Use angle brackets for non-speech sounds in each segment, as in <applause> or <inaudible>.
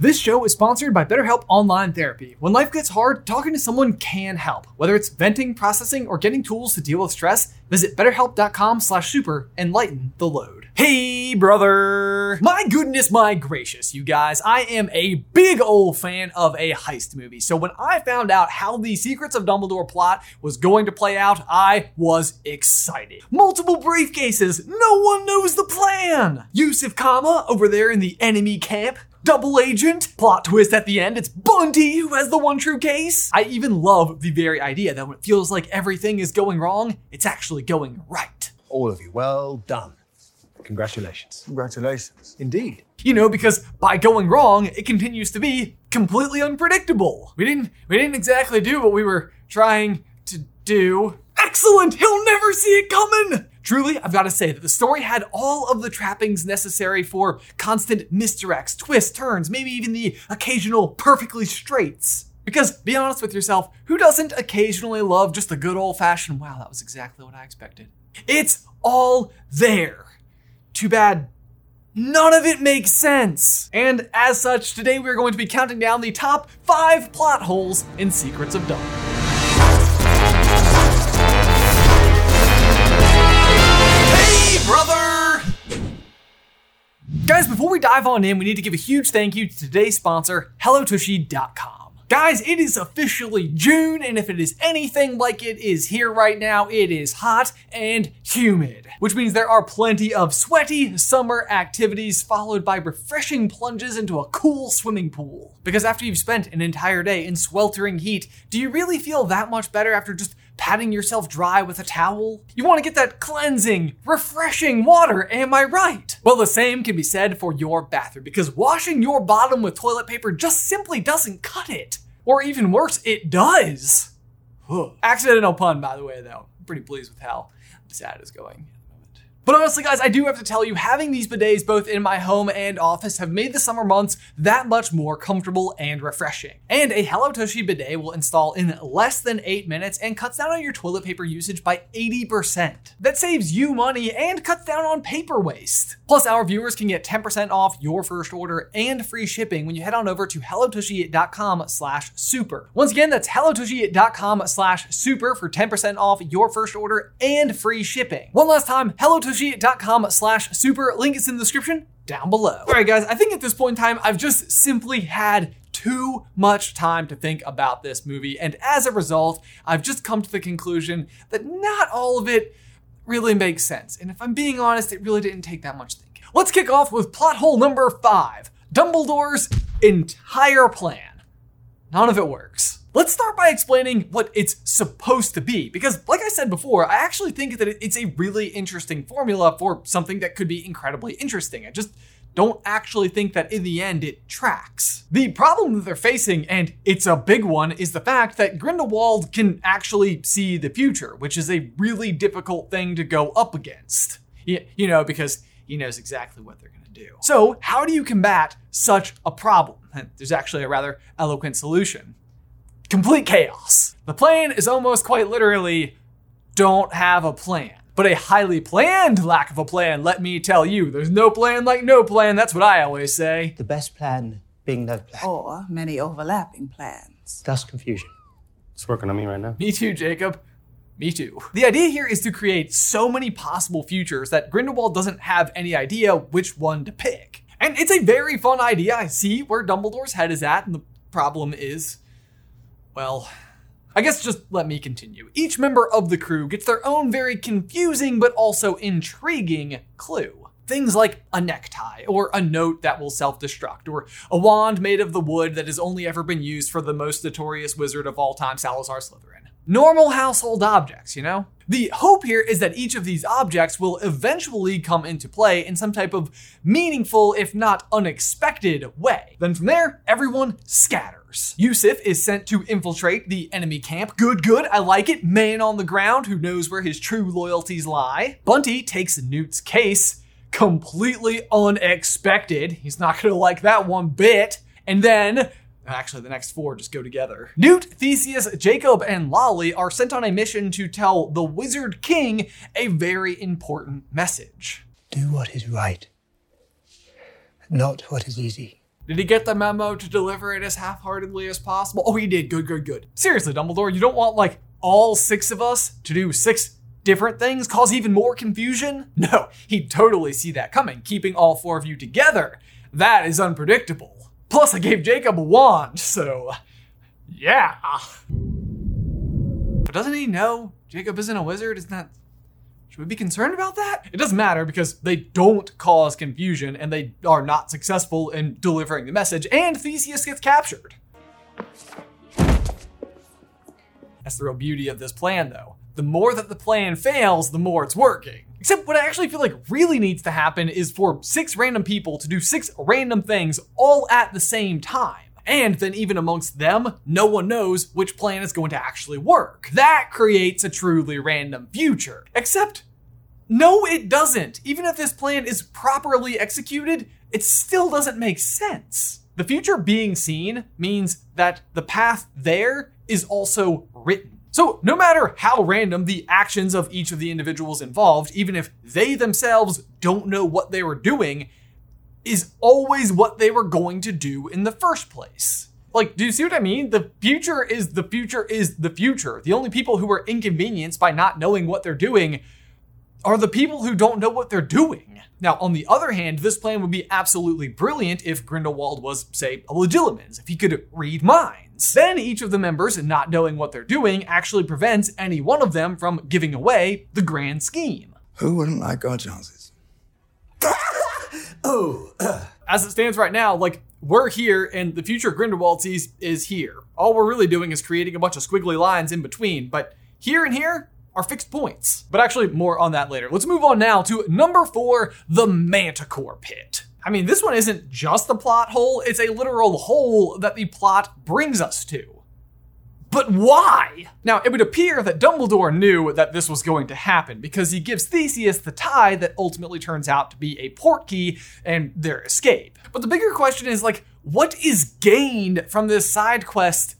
This show is sponsored by BetterHelp Online Therapy. When life gets hard, talking to someone can help. Whether it's venting, processing, or getting tools to deal with stress, visit betterhelp.com/super and lighten the load. Hey, brother! My goodness, my gracious, you guys, I am a big old fan of a heist movie. So when I found out how the Secrets of Dumbledore plot was going to play out, I was excited. Multiple briefcases, no one knows the plan. Yusuf Kama over there in the enemy camp, double agent. Plot twist at the end, it's Bunty who has the one true case. I even love the very idea that when it feels like everything is going wrong, it's actually going right. All of you, well done. Congratulations. Congratulations. Indeed. You know, because by going wrong, it continues to be completely unpredictable. We didn't we didn't exactly do what we were trying to do. Excellent! He'll never see it coming! Truly, I've got to say that the story had all of the trappings necessary for constant misdirects, twists, turns, maybe even the occasional perfectly straights. Because, be honest with yourself, who doesn't occasionally love just a good old fashioned, wow, that was exactly what I expected? It's all there. Too bad none of it makes sense. And as such, today we're going to be counting down the top five plot holes in Secrets of Dumbledore. Guys, before we dive on in, we need to give a huge thank you to today's sponsor, HelloTushy.com. Guys, it is officially June, and if it is anything like it is here right now, it is hot and humid, which means there are plenty of sweaty summer activities followed by refreshing plunges into a cool swimming pool. Because after you've spent an entire day in sweltering heat, do you really feel that much better after just patting yourself dry with a towel? You want to get that cleansing, refreshing water, am I right? Well, the same can be said for your bathroom because washing your bottom with toilet paper just simply doesn't cut it. Or even worse, it does. <sighs> Accidental pun, by the way, though. I'm pretty pleased with how this ad is going. But honestly, guys, I do have to tell you, having these bidets both in my home and office have made the summer months that much more comfortable and refreshing. And a Hello Tushy bidet will install in less than 8 minutes and cuts down on your toilet paper usage by 80%. That saves you money and cuts down on paper waste. Plus, our viewers can get 10% off your first order and free shipping when you head on over to hellotushy.com slash super. Once again, that's hellotushy.com slash super for 10% off your first order and free shipping. One last time, hellotushy.com slash super. Link is in the description down below. All right, guys, I think at this point in time, I've just simply had too much time to think about this movie, and as a result, I've just come to the conclusion that not all of it really makes sense. And if I'm being honest, it really didn't take that much thinking. Let's kick off with plot hole number five Dumbledore's entire plan. None of it works. Let's start by explaining what it's supposed to be, because, like I said before, I actually think that it's a really interesting formula for something that could be incredibly interesting. I just don't actually think that in the end it tracks. The problem that they're facing, and it's a big one, is the fact that Grindelwald can actually see the future, which is a really difficult thing to go up against. You, know, because he knows exactly what they're going to do. So, how do you combat such a problem? There's actually a rather eloquent solution complete chaos. The plan is almost quite literally don't have a plan. But a highly planned lack of a plan, let me tell you. There's no plan like no plan, that's what I always say. The best plan being no plan. Or many overlapping plans. Thus confusion. It's working on me right now. Me too, Jacob. Me too. The idea here is to create so many possible futures that Grindelwald doesn't have any idea which one to pick. And it's a very fun idea. I see where Dumbledore's head is at, and the problem is, well, I guess just let me continue. Each member of the crew gets their own very confusing but also intriguing clue. Things like a necktie, or a note that will self destruct, or a wand made of the wood that has only ever been used for the most notorious wizard of all time, Salazar Slytherin. Normal household objects, you know? The hope here is that each of these objects will eventually come into play in some type of meaningful, if not unexpected, way. Then from there, everyone scatters. Yusuf is sent to infiltrate the enemy camp. Good, good, I like it. Man on the ground who knows where his true loyalties lie. Bunty takes Newt's case. Completely unexpected. He's not gonna like that one bit. And then Actually, the next four just go together. Newt, Theseus, Jacob, and Lolly are sent on a mission to tell the Wizard King a very important message. Do what is right, not what is easy. Did he get the memo to deliver it as half heartedly as possible? Oh, he did. Good, good, good. Seriously, Dumbledore, you don't want like all six of us to do six different things, cause even more confusion? No, he'd totally see that coming, keeping all four of you together. That is unpredictable. Plus, I gave Jacob a wand, so yeah. But doesn't he know Jacob isn't a wizard? Isn't that. Should we be concerned about that? It doesn't matter because they don't cause confusion and they are not successful in delivering the message, and Theseus gets captured. That's the real beauty of this plan, though. The more that the plan fails, the more it's working. Except what I actually feel like really needs to happen is for six random people to do six random things all at the same time. And then, even amongst them, no one knows which plan is going to actually work. That creates a truly random future. Except, no, it doesn't. Even if this plan is properly executed, it still doesn't make sense. The future being seen means that the path there is also written. So, no matter how random the actions of each of the individuals involved, even if they themselves don't know what they were doing, is always what they were going to do in the first place. Like, do you see what I mean? The future is the future is the future. The only people who are inconvenienced by not knowing what they're doing are the people who don't know what they're doing. Now, on the other hand, this plan would be absolutely brilliant if Grindelwald was, say, a Legilimens, if he could read minds. Then each of the members, not knowing what they're doing, actually prevents any one of them from giving away the grand scheme. Who wouldn't like our chances? <laughs> oh. Uh. As it stands right now, like, we're here and the future Grindelwald sees is here. All we're really doing is creating a bunch of squiggly lines in between, but here and here, are fixed points. But actually, more on that later. Let's move on now to number four the Manticore Pit. I mean, this one isn't just the plot hole, it's a literal hole that the plot brings us to. But why? Now, it would appear that Dumbledore knew that this was going to happen because he gives Theseus the tie that ultimately turns out to be a portkey and their escape. But the bigger question is like, what is gained from this side quest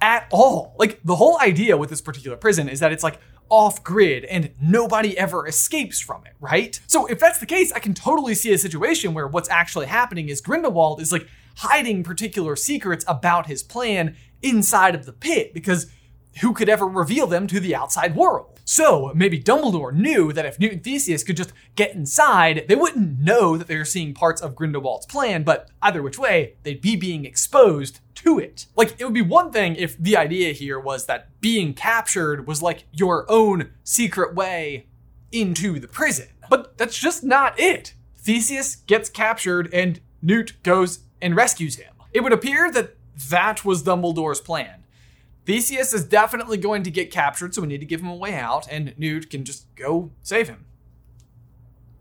at all. Like the whole idea with this particular prison is that it's like off grid and nobody ever escapes from it, right? So if that's the case, I can totally see a situation where what's actually happening is Grindelwald is like hiding particular secrets about his plan inside of the pit because who could ever reveal them to the outside world? So maybe Dumbledore knew that if Newt and Theseus could just get inside, they wouldn't know that they were seeing parts of Grindelwald's plan, but either which way, they'd be being exposed to it. Like, it would be one thing if the idea here was that being captured was like your own secret way into the prison. But that's just not it. Theseus gets captured and Newt goes and rescues him. It would appear that that was Dumbledore's plan. Theseus is definitely going to get captured, so we need to give him a way out, and Newt can just go save him.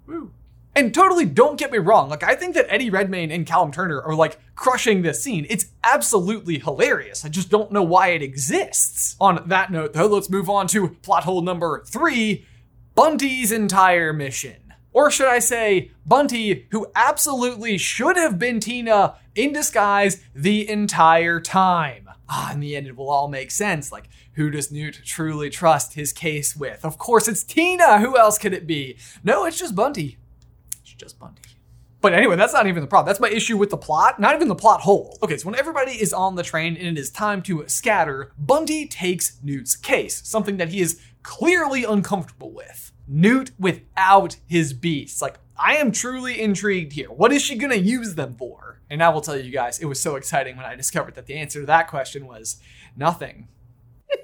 Woo. And totally don't get me wrong, like I think that Eddie Redmayne and Callum Turner are like crushing this scene. It's absolutely hilarious. I just don't know why it exists. On that note, though, let's move on to plot hole number three Bunty's entire mission. Or should I say, Bunty, who absolutely should have been Tina in disguise the entire time ah, in the end, it will all make sense. Like, who does Newt truly trust his case with? Of course, it's Tina. Who else could it be? No, it's just Bunty. It's just Bunty. But anyway, that's not even the problem. That's my issue with the plot, not even the plot hole. Okay, so when everybody is on the train and it is time to scatter, Bunty takes Newt's case, something that he is clearly uncomfortable with. Newt without his beasts. Like, I am truly intrigued here. What is she gonna use them for? And I will tell you guys, it was so exciting when I discovered that the answer to that question was nothing. <laughs>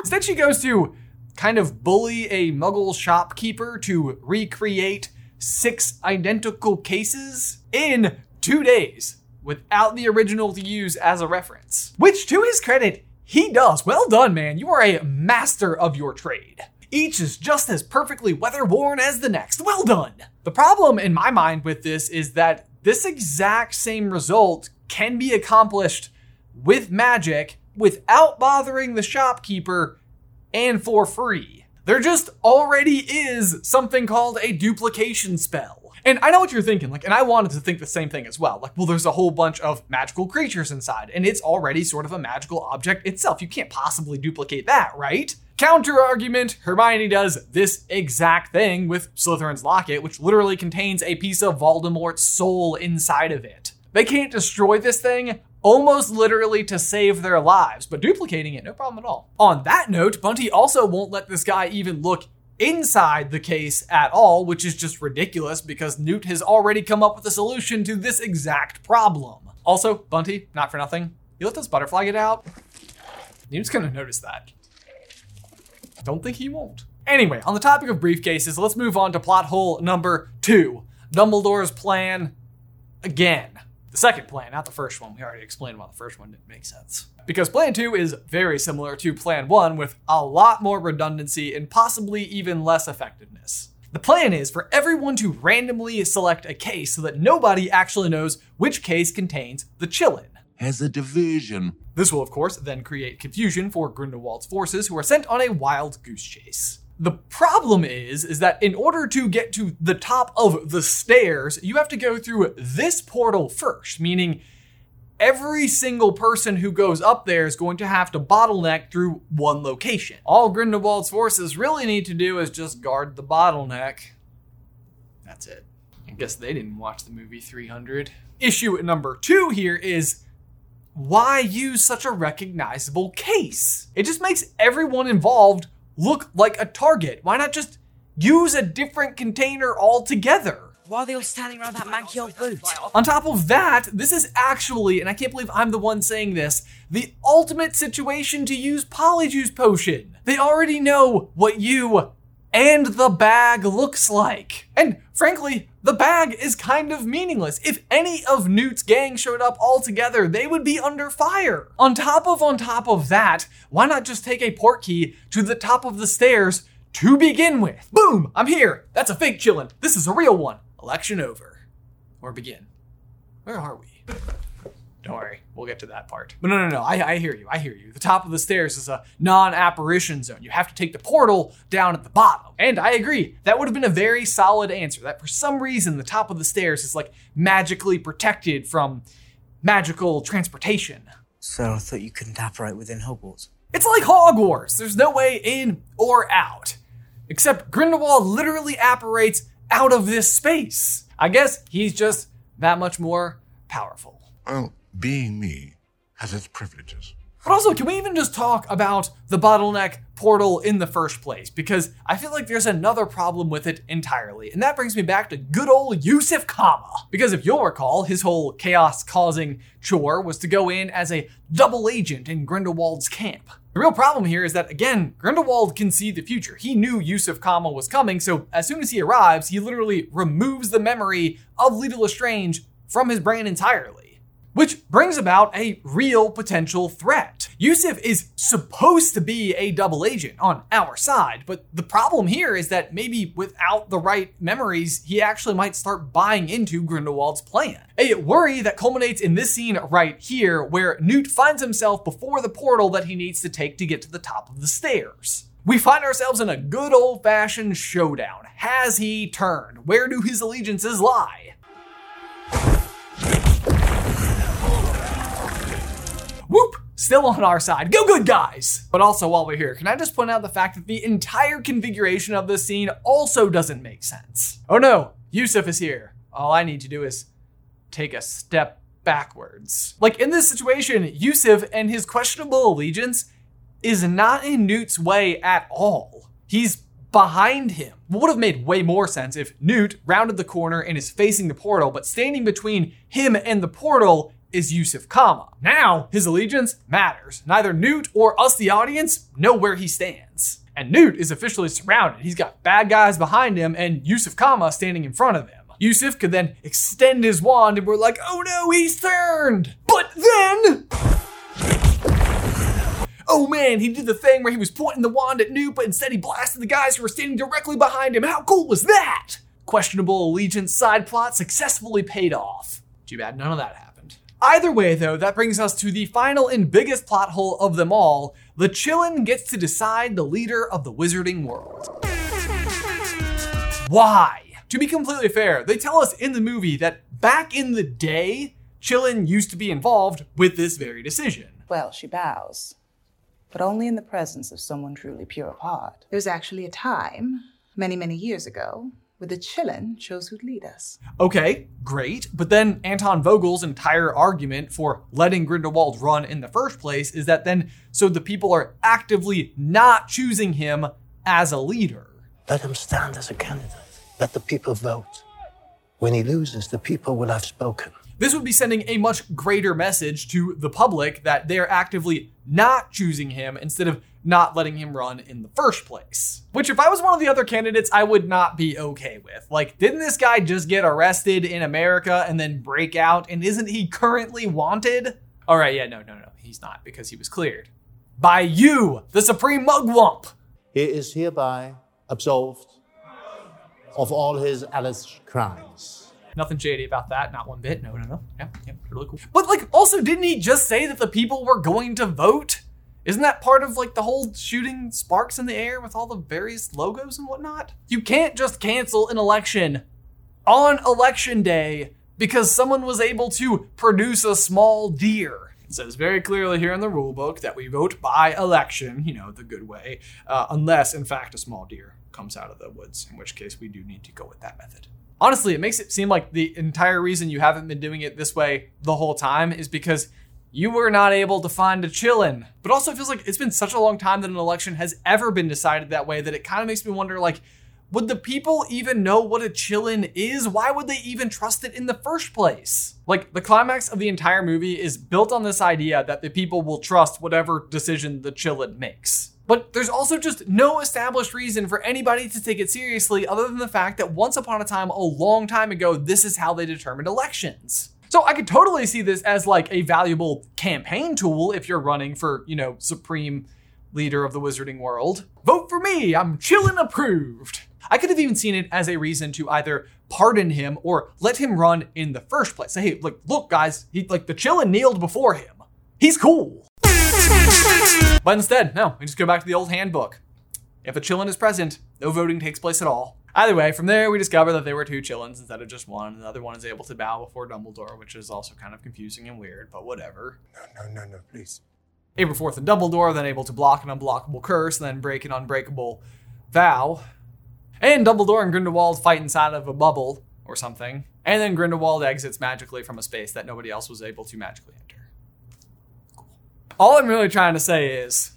Instead, she goes to kind of bully a muggle shopkeeper to recreate six identical cases in two days without the original to use as a reference. Which, to his credit, he does. Well done, man. You are a master of your trade. Each is just as perfectly weather worn as the next. Well done. The problem in my mind with this is that this exact same result can be accomplished with magic without bothering the shopkeeper and for free. There just already is something called a duplication spell. And I know what you're thinking, like, and I wanted to think the same thing as well. Like, well, there's a whole bunch of magical creatures inside, and it's already sort of a magical object itself. You can't possibly duplicate that, right? Counter argument Hermione does this exact thing with Slytherin's locket, which literally contains a piece of Voldemort's soul inside of it. They can't destroy this thing almost literally to save their lives, but duplicating it, no problem at all. On that note, Bunty also won't let this guy even look inside the case at all, which is just ridiculous because Newt has already come up with a solution to this exact problem. Also, Bunty, not for nothing, you let this butterfly get out? Newt's gonna notice that. Don't think he won't. Anyway, on the topic of briefcases, let's move on to plot hole number two Dumbledore's plan again. The second plan, not the first one. We already explained why the first one didn't make sense. Because plan two is very similar to plan one with a lot more redundancy and possibly even less effectiveness. The plan is for everyone to randomly select a case so that nobody actually knows which case contains the Qilin. Has a diversion. This will, of course, then create confusion for Grindelwald's forces who are sent on a wild goose chase. The problem is, is that in order to get to the top of the stairs, you have to go through this portal first, meaning every single person who goes up there is going to have to bottleneck through one location. All Grindelwald's forces really need to do is just guard the bottleneck. That's it. I guess they didn't watch the movie 300. Issue number two here is why use such a recognizable case? It just makes everyone involved look like a target. Why not just use a different container altogether? Why are they all standing around that manky old boot? On top of that, this is actually, and I can't believe I'm the one saying this, the ultimate situation to use Polyjuice Potion. They already know what you and the bag looks like. And frankly, the bag is kind of meaningless. If any of Newt's gang showed up all together, they would be under fire. On top of on top of that, why not just take a port key to the top of the stairs to begin with? Boom! I'm here. That's a fake qilin. This is a real one. Election over. Or begin. Where are we? Don't mm-hmm. worry, we'll get to that part. But no, no, no, I, I hear you, I hear you. The top of the stairs is a non apparition zone. You have to take the portal down at the bottom. And I agree, that would have been a very solid answer. That for some reason, the top of the stairs is like magically protected from magical transportation. So I thought you couldn't apparate within Hogwarts. It's like Hogwarts. There's no way in or out. Except Grindelwald literally apparates out of this space. I guess he's just that much more powerful. Well, being me has its privileges. But also, can we even just talk about the bottleneck portal in the first place? Because I feel like there's another problem with it entirely. And that brings me back to good old Yusuf Kama. Because if you'll recall, his whole chaos causing chore was to go in as a double agent in Grindelwald's camp. The real problem here is that, again, Grindelwald can see the future. He knew Yusuf Kama was coming, so as soon as he arrives, he literally removes the memory of Leta Lestrange from his brain entirely which brings about a real potential threat. Yusuf is supposed to be a double agent on our side, but the problem here is that maybe without the right memories, he actually might start buying into Grindelwald's plan. A worry that culminates in this scene right here, where Newt finds himself before the portal that he needs to take to get to the top of the stairs. We find ourselves in a good old fashioned showdown. Has he turned? Where do his allegiances lie? Still on our side. Go good guys! But also while we're here, can I just point out the fact that the entire configuration of this scene also doesn't make sense? Oh no, Yusuf is here. All I need to do is take a step backwards. Like in this situation, Yusuf and his questionable allegiance is not in Newt's way at all. He's behind him. What would have made way more sense if Newt rounded the corner and is facing the portal, but standing between him and the portal is Yusuf Kama. Now, his allegiance matters. Neither Newt or us, the audience, know where he stands. And Newt is officially surrounded. He's got bad guys behind him and Yusuf Kama standing in front of him. Yusuf could then extend his wand and we're like, oh no, he's turned! But then. Oh man, he did the thing where he was pointing the wand at Newt, but instead he blasted the guys who were standing directly behind him. How cool was that? Questionable allegiance side plot successfully paid off. Too bad none of that happened. Either way, though, that brings us to the final and biggest plot hole of them all. The Qilin gets to decide the leader of the wizarding world. Why? To be completely fair, they tell us in the movie that back in the day, Qilin used to be involved with this very decision. Well, she bows, but only in the presence of someone truly pure of heart. There was actually a time, many, many years ago, where the Qilin chose who'd lead us. Okay, great. But then Anton Vogel's entire argument for letting Grindelwald run in the first place is that then so the people are actively not choosing him as a leader. Let him stand as a candidate. Let the people vote. When he loses, the people will have spoken. This would be sending a much greater message to the public that they're actively not choosing him instead of not letting him run in the first place. Which, if I was one of the other candidates, I would not be okay with. Like, didn't this guy just get arrested in America and then break out? And isn't he currently wanted? All right, yeah, no, no, no, he's not because he was cleared by you, the Supreme Mugwump. He is hereby absolved of all his alleged crimes. Nothing shady about that, not one bit. No, no, no. Yeah, yeah, really cool. But like, also, didn't he just say that the people were going to vote? Isn't that part of like the whole shooting sparks in the air with all the various logos and whatnot? You can't just cancel an election on election day because someone was able to produce a small deer. It says very clearly here in the rule book that we vote by election, you know, the good way, uh, unless in fact a small deer comes out of the woods, in which case we do need to go with that method. Honestly, it makes it seem like the entire reason you haven't been doing it this way the whole time is because you were not able to find a qilin. But also, it feels like it's been such a long time that an election has ever been decided that way that it kind of makes me wonder like, would the people even know what a qilin is? Why would they even trust it in the first place? Like, the climax of the entire movie is built on this idea that the people will trust whatever decision the qilin makes. But there's also just no established reason for anybody to take it seriously other than the fact that once upon a time, a long time ago, this is how they determined elections. So I could totally see this as like a valuable campaign tool if you're running for, you know, supreme leader of the wizarding world. Vote for me, I'm qilin approved. I could have even seen it as a reason to either pardon him or let him run in the first place. Say, hey, like, look, guys, he like the qilin kneeled before him. He's cool. But instead, no, we just go back to the old handbook. If a qilin is present, no voting takes place at all. Either way, from there we discover that there were two qilins instead of just one, and the other one is able to bow before Dumbledore, which is also kind of confusing and weird, but whatever. No, no, no, no, please. Aberforth and Dumbledore then able to block an unblockable curse, then break an unbreakable vow. And Dumbledore and Grindelwald fight inside of a bubble or something. And then Grindelwald exits magically from a space that nobody else was able to magically enter. Cool. All I'm really trying to say is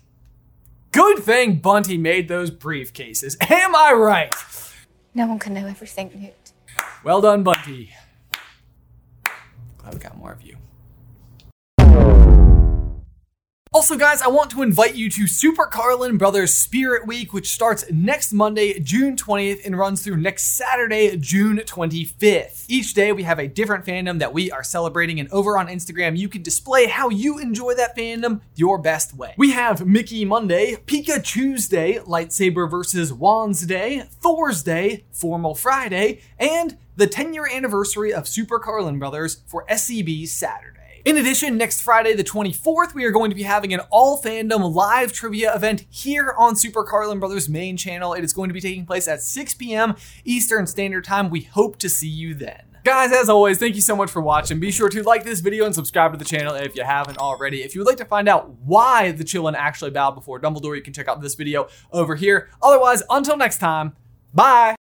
good thing Bunty made those briefcases. Am I right? No one can know everything, Newt. Well done, Bunty. Glad we got more of you. Also, guys, I want to invite you to Super Carlin Brothers Spirit Week, which starts next Monday, June 20th, and runs through next Saturday, June 25th. Each day, we have a different fandom that we are celebrating, and over on Instagram, you can display how you enjoy that fandom your best way. We have Mickey Monday, Pika Tuesday, Lightsaber versus Wands Day, Thor's Day, Formal Friday, and the 10 year anniversary of Super Carlin Brothers for SCB Saturday. In addition, next Friday, the 24th, we are going to be having an all fandom live trivia event here on Super Carlin Brothers main channel. It is going to be taking place at 6 p.m. Eastern Standard Time. We hope to see you then. Guys, as always, thank you so much for watching. Be sure to like this video and subscribe to the channel if you haven't already. If you would like to find out why the Qilin actually bowed before Dumbledore, you can check out this video over here. Otherwise, until next time, bye!